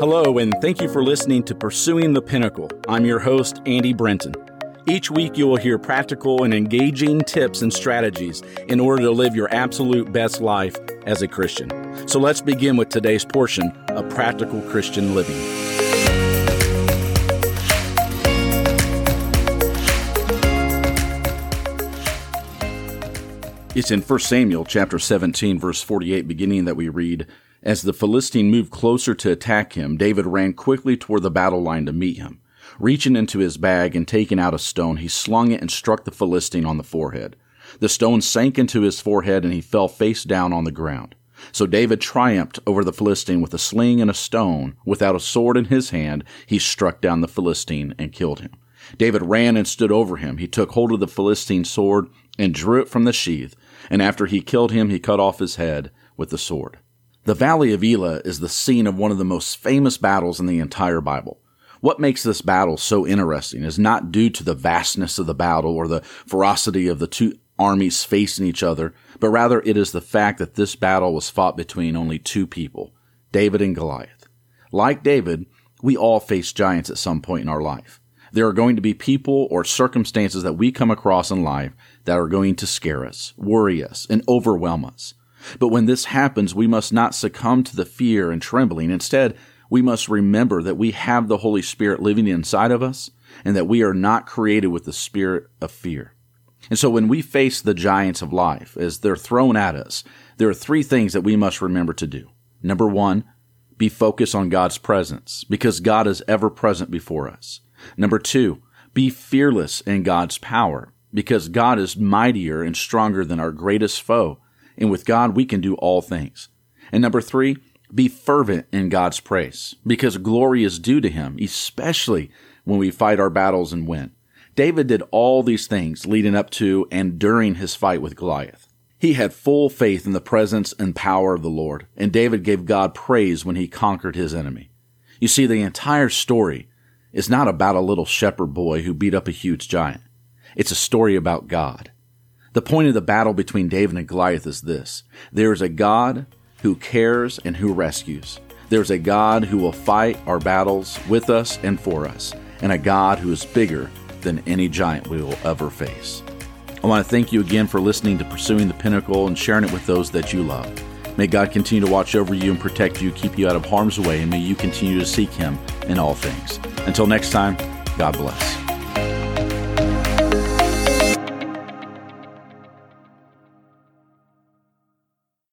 Hello, and thank you for listening to Pursuing the Pinnacle. I'm your host, Andy Brenton. Each week, you will hear practical and engaging tips and strategies in order to live your absolute best life as a Christian. So let's begin with today's portion of Practical Christian Living. It's in 1 Samuel chapter 17 verse 48 beginning that we read, as the Philistine moved closer to attack him, David ran quickly toward the battle line to meet him. Reaching into his bag and taking out a stone, he slung it and struck the Philistine on the forehead. The stone sank into his forehead and he fell face down on the ground. So David triumphed over the Philistine with a sling and a stone. Without a sword in his hand, he struck down the Philistine and killed him. David ran and stood over him. He took hold of the Philistine's sword and drew it from the sheath. And after he killed him, he cut off his head with the sword. The Valley of Elah is the scene of one of the most famous battles in the entire Bible. What makes this battle so interesting is not due to the vastness of the battle or the ferocity of the two armies facing each other, but rather it is the fact that this battle was fought between only two people, David and Goliath. Like David, we all face giants at some point in our life. There are going to be people or circumstances that we come across in life that are going to scare us, worry us, and overwhelm us. But when this happens, we must not succumb to the fear and trembling. Instead, we must remember that we have the Holy Spirit living inside of us and that we are not created with the spirit of fear. And so when we face the giants of life as they're thrown at us, there are three things that we must remember to do. Number one, be focused on God's presence because God is ever present before us. Number two, be fearless in God's power because God is mightier and stronger than our greatest foe and with God, we can do all things. And number three, be fervent in God's praise, because glory is due to Him, especially when we fight our battles and win. David did all these things leading up to and during his fight with Goliath. He had full faith in the presence and power of the Lord, and David gave God praise when he conquered his enemy. You see, the entire story is not about a little shepherd boy who beat up a huge giant. It's a story about God. The point of the battle between David and Goliath is this there is a God who cares and who rescues. There's a God who will fight our battles with us and for us, and a God who is bigger than any giant we will ever face. I want to thank you again for listening to Pursuing the Pinnacle and sharing it with those that you love. May God continue to watch over you and protect you, keep you out of harm's way, and may you continue to seek Him in all things. Until next time, God bless.